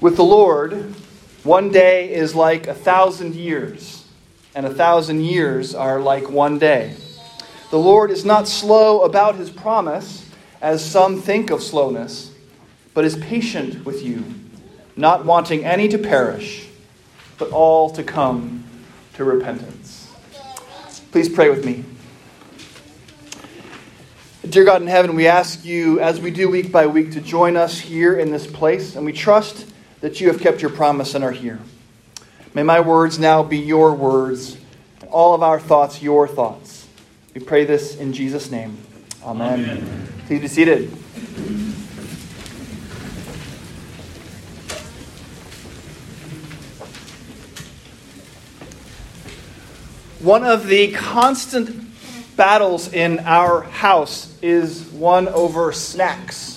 With the Lord, one day is like a thousand years, and a thousand years are like one day. The Lord is not slow about his promise, as some think of slowness, but is patient with you, not wanting any to perish, but all to come to repentance. Please pray with me. Dear God in heaven, we ask you, as we do week by week, to join us here in this place, and we trust that you have kept your promise and are here. May my words now be your words, and all of our thoughts your thoughts. We pray this in Jesus' name. Amen. Amen. Please be seated. One of the constant battles in our house is one over snacks.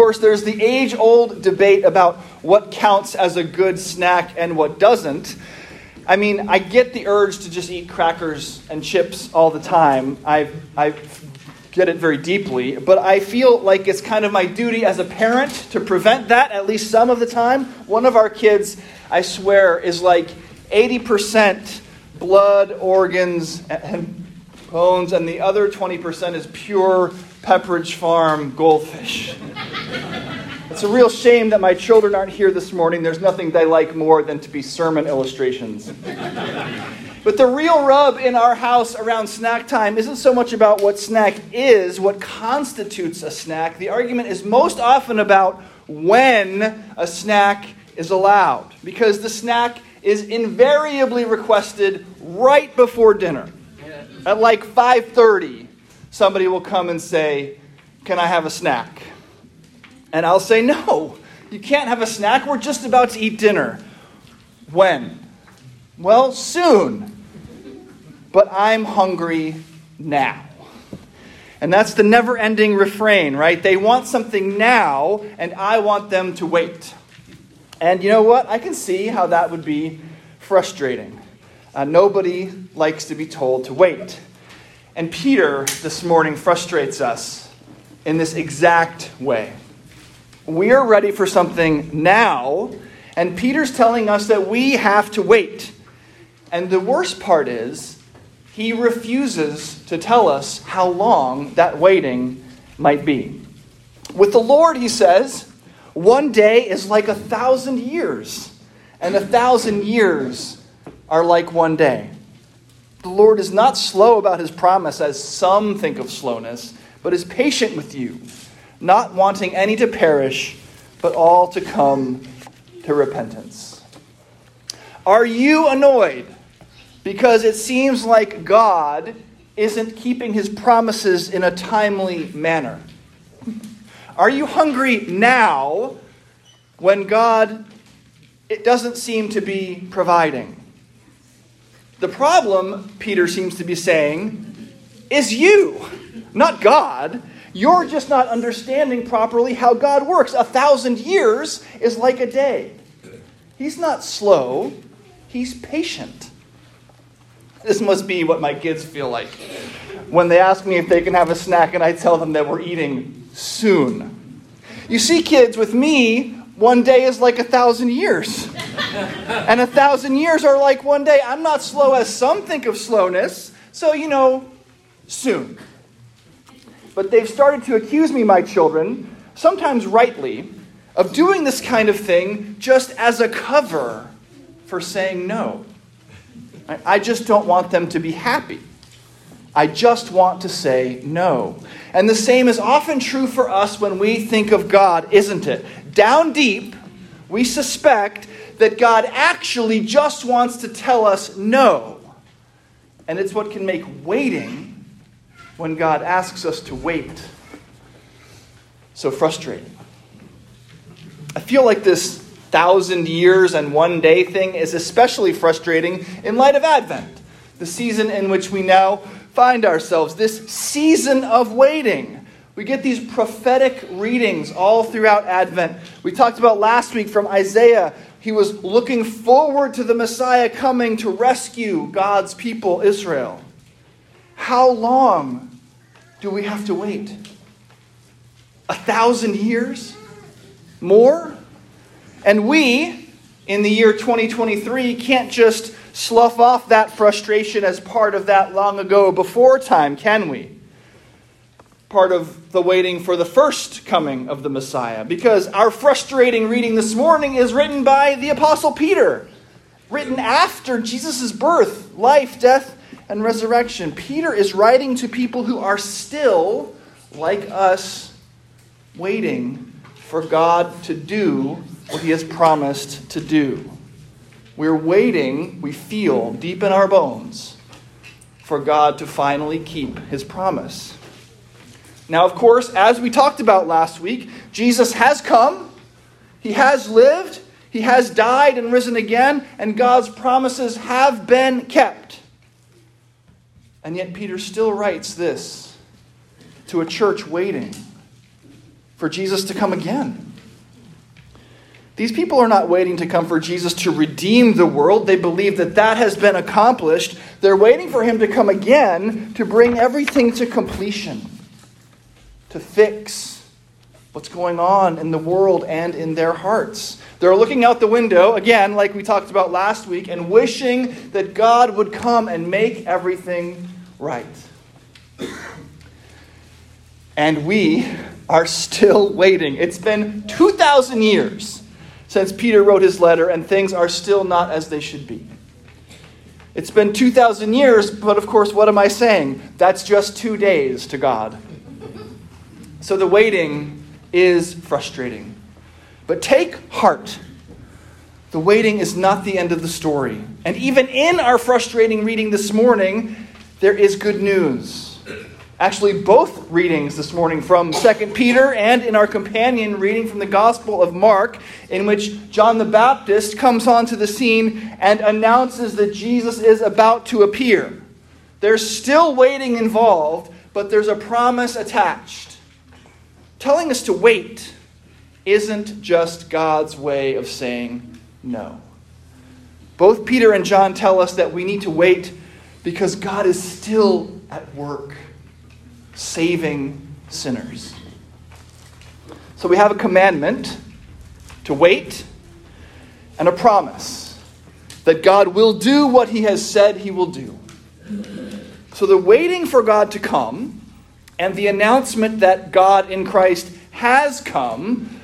Of course, there's the age old debate about what counts as a good snack and what doesn't. I mean, I get the urge to just eat crackers and chips all the time. I, I get it very deeply, but I feel like it's kind of my duty as a parent to prevent that at least some of the time. One of our kids, I swear, is like 80% blood, organs, and bones, and the other 20% is pure Pepperidge Farm goldfish. It's a real shame that my children aren't here this morning. There's nothing they like more than to be sermon illustrations. but the real rub in our house around snack time isn't so much about what snack is, what constitutes a snack. The argument is most often about when a snack is allowed, because the snack is invariably requested right before dinner. At like 5:30, somebody will come and say, "Can I have a snack?" And I'll say, "No. You can't have a snack. We're just about to eat dinner." When? Well, soon. But I'm hungry now. And that's the never ending refrain, right? They want something now, and I want them to wait. And you know what? I can see how that would be frustrating. Uh, nobody likes to be told to wait. And Peter this morning frustrates us in this exact way. We are ready for something now, and Peter's telling us that we have to wait. And the worst part is, he refuses to tell us how long that waiting might be. With the Lord, he says, one day is like a thousand years, and a thousand years are like one day. The Lord is not slow about his promise, as some think of slowness, but is patient with you, not wanting any to perish, but all to come to repentance. Are you annoyed because it seems like God isn't keeping his promises in a timely manner? Are you hungry now when God it doesn't seem to be providing? The problem, Peter seems to be saying, is you, not God. You're just not understanding properly how God works. A thousand years is like a day. He's not slow, he's patient. This must be what my kids feel like when they ask me if they can have a snack and I tell them that we're eating soon. You see, kids, with me, one day is like a thousand years. and a thousand years are like one day. I'm not slow as some think of slowness, so, you know, soon. But they've started to accuse me, my children, sometimes rightly, of doing this kind of thing just as a cover for saying no. I just don't want them to be happy. I just want to say no. And the same is often true for us when we think of God, isn't it? Down deep, we suspect that God actually just wants to tell us no. And it's what can make waiting, when God asks us to wait, so frustrating. I feel like this thousand years and one day thing is especially frustrating in light of Advent, the season in which we now find ourselves, this season of waiting. We get these prophetic readings all throughout Advent. We talked about last week from Isaiah. He was looking forward to the Messiah coming to rescue God's people, Israel. How long do we have to wait? A thousand years? More? And we, in the year 2023, can't just slough off that frustration as part of that long ago before time, can we? Part of the waiting for the first coming of the Messiah. Because our frustrating reading this morning is written by the Apostle Peter, written after Jesus' birth, life, death, and resurrection. Peter is writing to people who are still, like us, waiting for God to do what he has promised to do. We're waiting, we feel deep in our bones, for God to finally keep his promise. Now, of course, as we talked about last week, Jesus has come, he has lived, he has died and risen again, and God's promises have been kept. And yet, Peter still writes this to a church waiting for Jesus to come again. These people are not waiting to come for Jesus to redeem the world. They believe that that has been accomplished. They're waiting for him to come again to bring everything to completion, to fix what's going on in the world and in their hearts. They're looking out the window, again, like we talked about last week, and wishing that God would come and make everything right. And we are still waiting. It's been 2,000 years since Peter wrote his letter, and things are still not as they should be. It's been 2,000 years, but of course, what am I saying? That's just two days to God. So the waiting is frustrating. But take heart. The waiting is not the end of the story. And even in our frustrating reading this morning, there is good news actually both readings this morning from 2 Peter and in our companion reading from the Gospel of Mark, in which John the Baptist comes onto the scene and announces that Jesus is about to appear. There's still waiting involved, but there's a promise attached. Telling us to wait isn't just God's way of saying no. Both Peter and John tell us that we need to wait because God is still at work saving sinners. So we have a commandment to wait and a promise that God will do what he has said he will do. So the waiting for God to come and the announcement that God in Christ has come,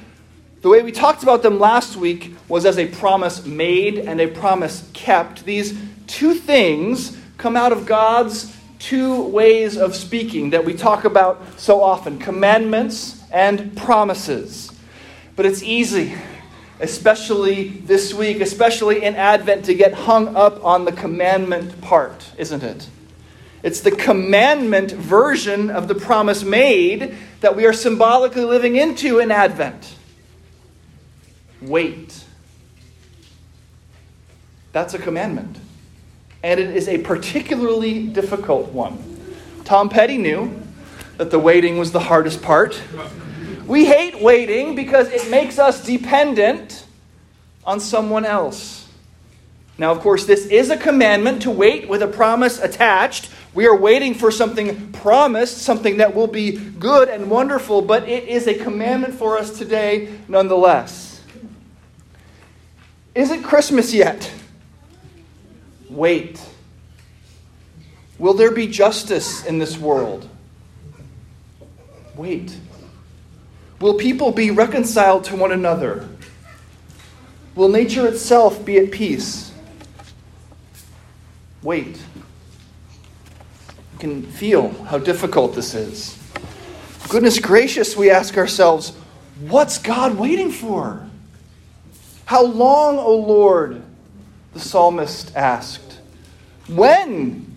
the way we talked about them last week was as a promise made and a promise kept. These two things come out of God's two ways of speaking that we talk about so often commandments and promises. But it's easy, especially this week, especially in Advent, to get hung up on the commandment part, isn't it? It's the commandment version of the promise made that we are symbolically living into in Advent. Wait. That's a commandment and it is a particularly difficult one. Tom Petty knew that the waiting was the hardest part. We hate waiting because it makes us dependent on someone else. Now, of course, this is a commandment to wait with a promise attached. We are waiting for something promised, something that will be good and wonderful, but it is a commandment for us today nonetheless. Is it Christmas yet? Wait. Will there be justice in this world? Wait. Will people be reconciled to one another? Will nature itself be at peace? Wait. Can feel how difficult this is. Goodness gracious, we ask ourselves, what's God waiting for? How long, O Lord? The psalmist asked. When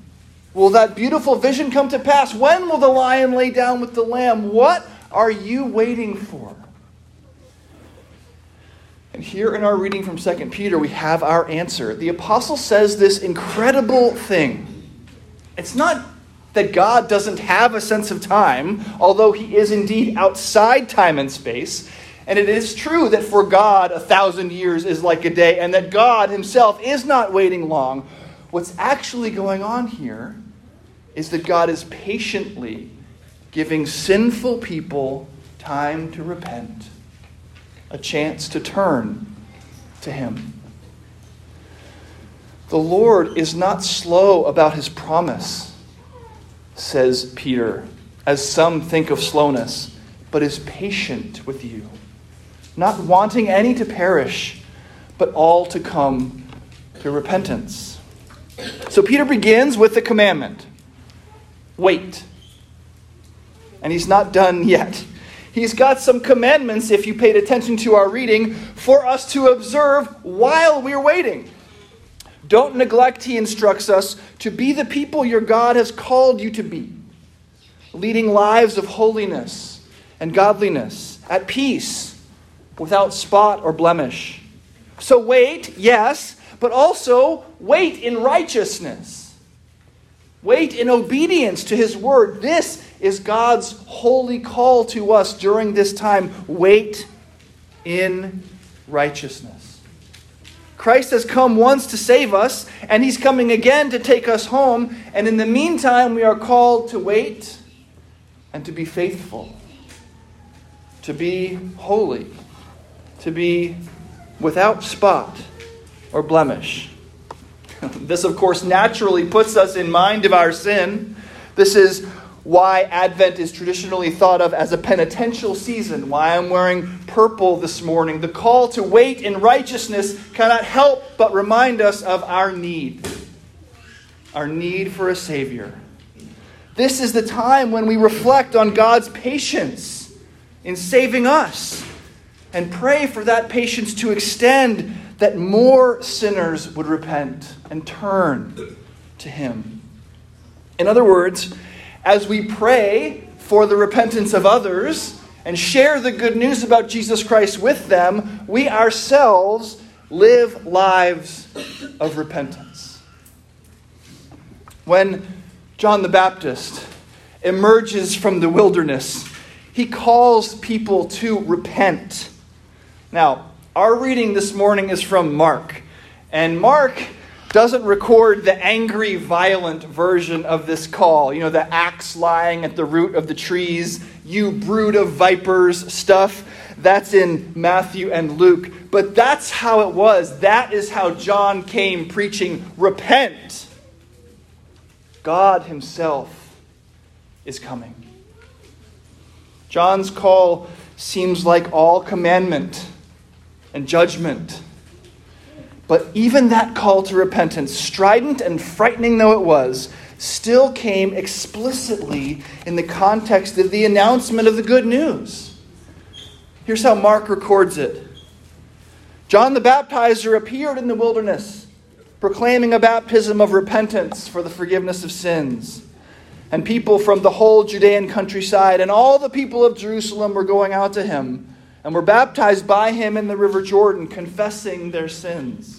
will that beautiful vision come to pass? When will the lion lay down with the lamb? What are you waiting for? And here in our reading from 2 Peter, we have our answer. The apostle says this incredible thing. It's not that God doesn't have a sense of time, although he is indeed outside time and space. And it is true that for God, a thousand years is like a day, and that God himself is not waiting long. What's actually going on here is that God is patiently giving sinful people time to repent, a chance to turn to him. The Lord is not slow about his promise, says Peter, as some think of slowness, but is patient with you, not wanting any to perish, but all to come to repentance. So Peter begins with the commandment wait. And he's not done yet. He's got some commandments, if you paid attention to our reading, for us to observe while we're waiting. Don't neglect, he instructs us, to be the people your God has called you to be, leading lives of holiness and godliness, at peace, without spot or blemish. So wait, yes, but also wait in righteousness. Wait in obedience to his word. This is God's holy call to us during this time. Wait in righteousness. Christ has come once to save us, and he's coming again to take us home. And in the meantime, we are called to wait and to be faithful, to be holy, to be without spot or blemish. this, of course, naturally puts us in mind of our sin. This is why Advent is traditionally thought of as a penitential season, why I'm wearing purple this morning. The call to wait in righteousness cannot help but remind us of our need, our need for a Savior. This is the time when we reflect on God's patience in saving us and pray for that patience to extend that more sinners would repent and turn to Him. In other words, as we pray for the repentance of others and share the good news about Jesus Christ with them, we ourselves live lives of repentance. When John the Baptist emerges from the wilderness, he calls people to repent. Now, our reading this morning is from Mark, and Mark doesn't record the angry, violent version of this call. You know, the axe lying at the root of the trees, you brood of vipers stuff. That's in Matthew and Luke. But that's how it was. That is how John came preaching repent. God Himself is coming. John's call seems like all commandment and judgment but even that call to repentance, strident and frightening though it was, still came explicitly in the context of the announcement of the good news. Here's how Mark records it John the Baptizer appeared in the wilderness, proclaiming a baptism of repentance for the forgiveness of sins. And people from the whole Judean countryside and all the people of Jerusalem were going out to him and were baptized by him in the river Jordan, confessing their sins.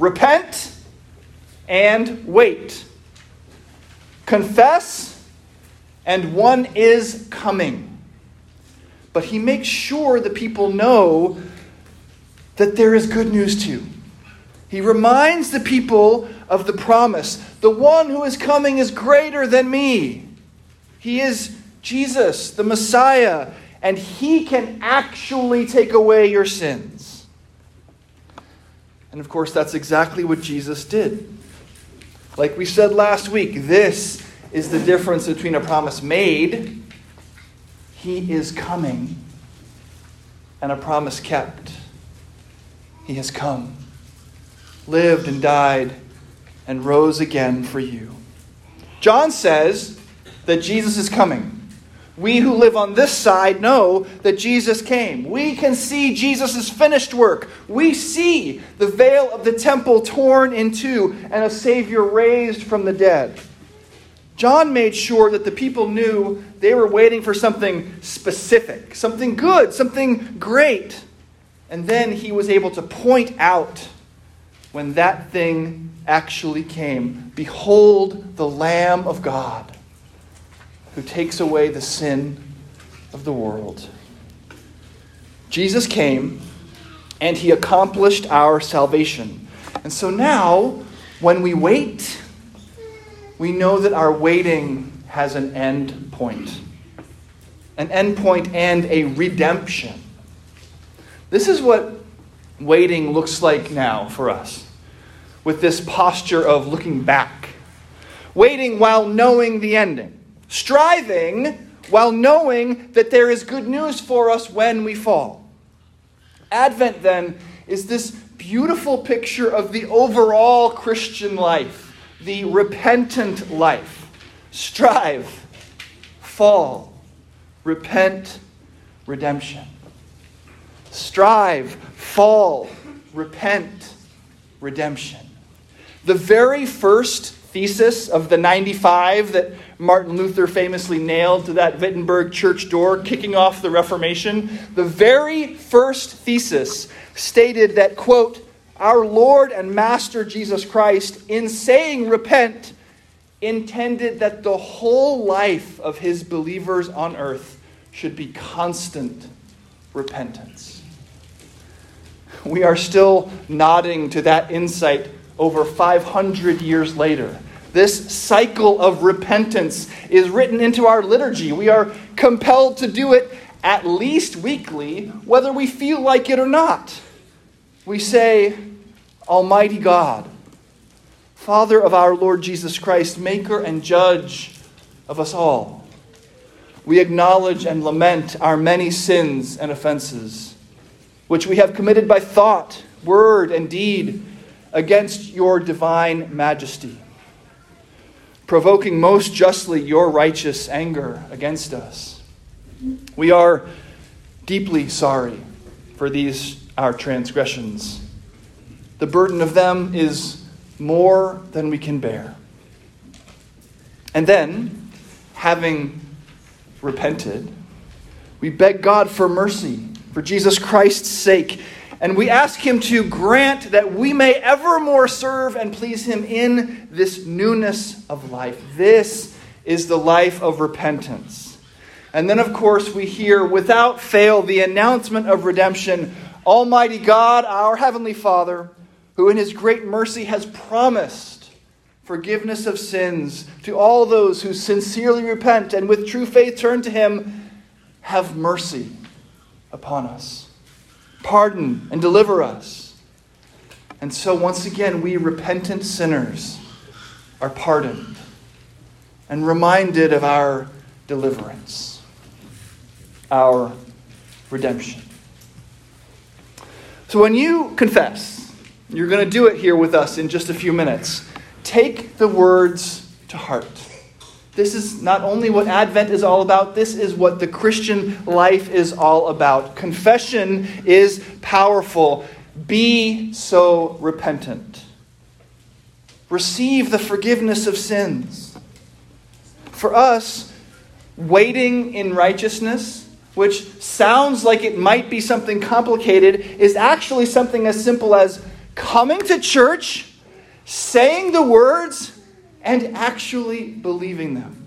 repent and wait, confess, and one is coming. But he makes sure the people know that there is good news too. He reminds the people of the promise the one who is coming is greater than me. He is Jesus, the Messiah and He can actually take away your sins. And of course, that's exactly what Jesus did. Like we said last week, this is the difference between a promise made, He is coming, and a promise kept. He has come, lived and died, and rose again for you. John says that Jesus is coming. We who live on this side know that Jesus came. We can see Jesus' finished work. We see the veil of the temple torn in two and a Savior raised from the dead. John made sure that the people knew they were waiting for something specific, something good, something great. And then he was able to point out when that thing actually came Behold the Lamb of God who takes away the sin of the world. Jesus came and he accomplished our salvation. And so now, when we wait, we know that our waiting has an end point. An end point and a redemption. This is what waiting looks like now for us, with this posture of looking back. Waiting while knowing the ending. Striving while knowing that there is good news for us when we fall. Advent, then, is this beautiful picture of the overall Christian life, the repentant life. Strive, fall, repent, redemption. Strive, fall, repent, redemption. The very first thesis of the 95 that Martin Luther famously nailed to that Wittenberg church door, kicking off the Reformation, the very first thesis stated that, quote, our Lord and Master Jesus Christ, in saying repent, intended that the whole life of his believers on earth should be constant repentance. We are still nodding to that insight over 500 years later. This cycle of repentance is written into our liturgy. We are compelled to do it at least weekly, whether we feel like it or not. We say, Almighty God, Father of our Lord Jesus Christ, Maker and Judge of us all. We acknowledge and lament our many sins and offenses, which we have committed by thought, word, and deed against your divine majesty, provoking most justly your righteous anger against us. We are deeply sorry for these our transgressions. The burden of them is more than we can bear. And then, having repented, we beg God for mercy for Jesus Christ's sake and we ask Him to grant that we may evermore serve and please Him in this newness of life. This is the life of repentance. And then, of course, we hear without fail the announcement of redemption Almighty God, our Heavenly Father, who in His great mercy has promised forgiveness of sins to all those who sincerely repent and with true faith turn to Him, have mercy upon us pardon and deliver us. And so, once again, we repentant sinners are pardoned and reminded of our deliverance, our redemption. So, when you confess, you're going to do it here with us in just a few minutes. Take the words to heart. This is not only what Advent is all about, this is what the Christian life is all about. Confession is powerful. Be so repentant. Receive the forgiveness of sins. For us, waiting in righteousness, which sounds like it might be something complicated, is actually something as simple as coming to church, saying the words, and actually believing them.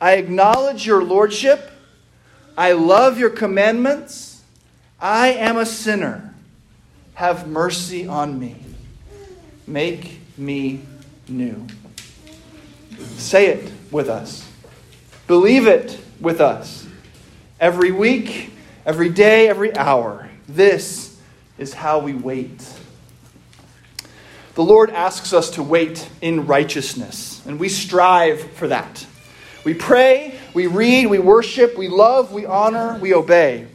I acknowledge your lordship. I love your commandments. I am a sinner. Have mercy on me. Make me new. Say it with us. Believe it with us. Every week, every day, every hour. This is how we wait. The Lord asks us to wait in righteousness, and we strive for that. We pray, we read, we worship, we love, we honor, we obey.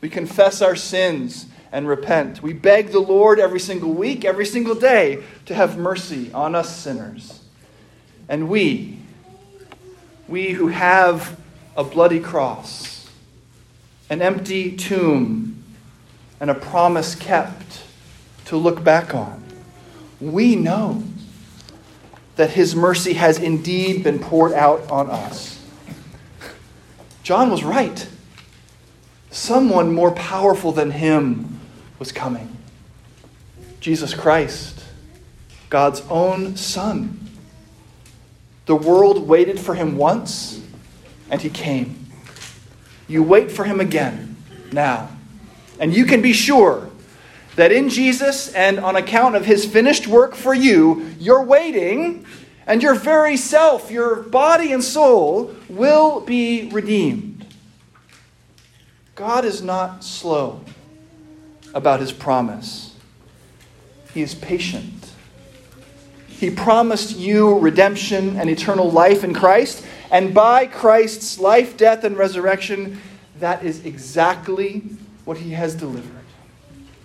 We confess our sins and repent. We beg the Lord every single week, every single day, to have mercy on us sinners. And we, we who have a bloody cross, an empty tomb, and a promise kept to look back on, we know that his mercy has indeed been poured out on us. John was right. Someone more powerful than him was coming. Jesus Christ, God's own Son. The world waited for him once, and he came. You wait for him again now. And you can be sure that in Jesus and on account of his finished work for you, you're waiting, and your very self, your body and soul, will be redeemed. God is not slow about his promise, he is patient. He promised you redemption and eternal life in Christ, and by Christ's life, death, and resurrection, that is exactly what he has delivered.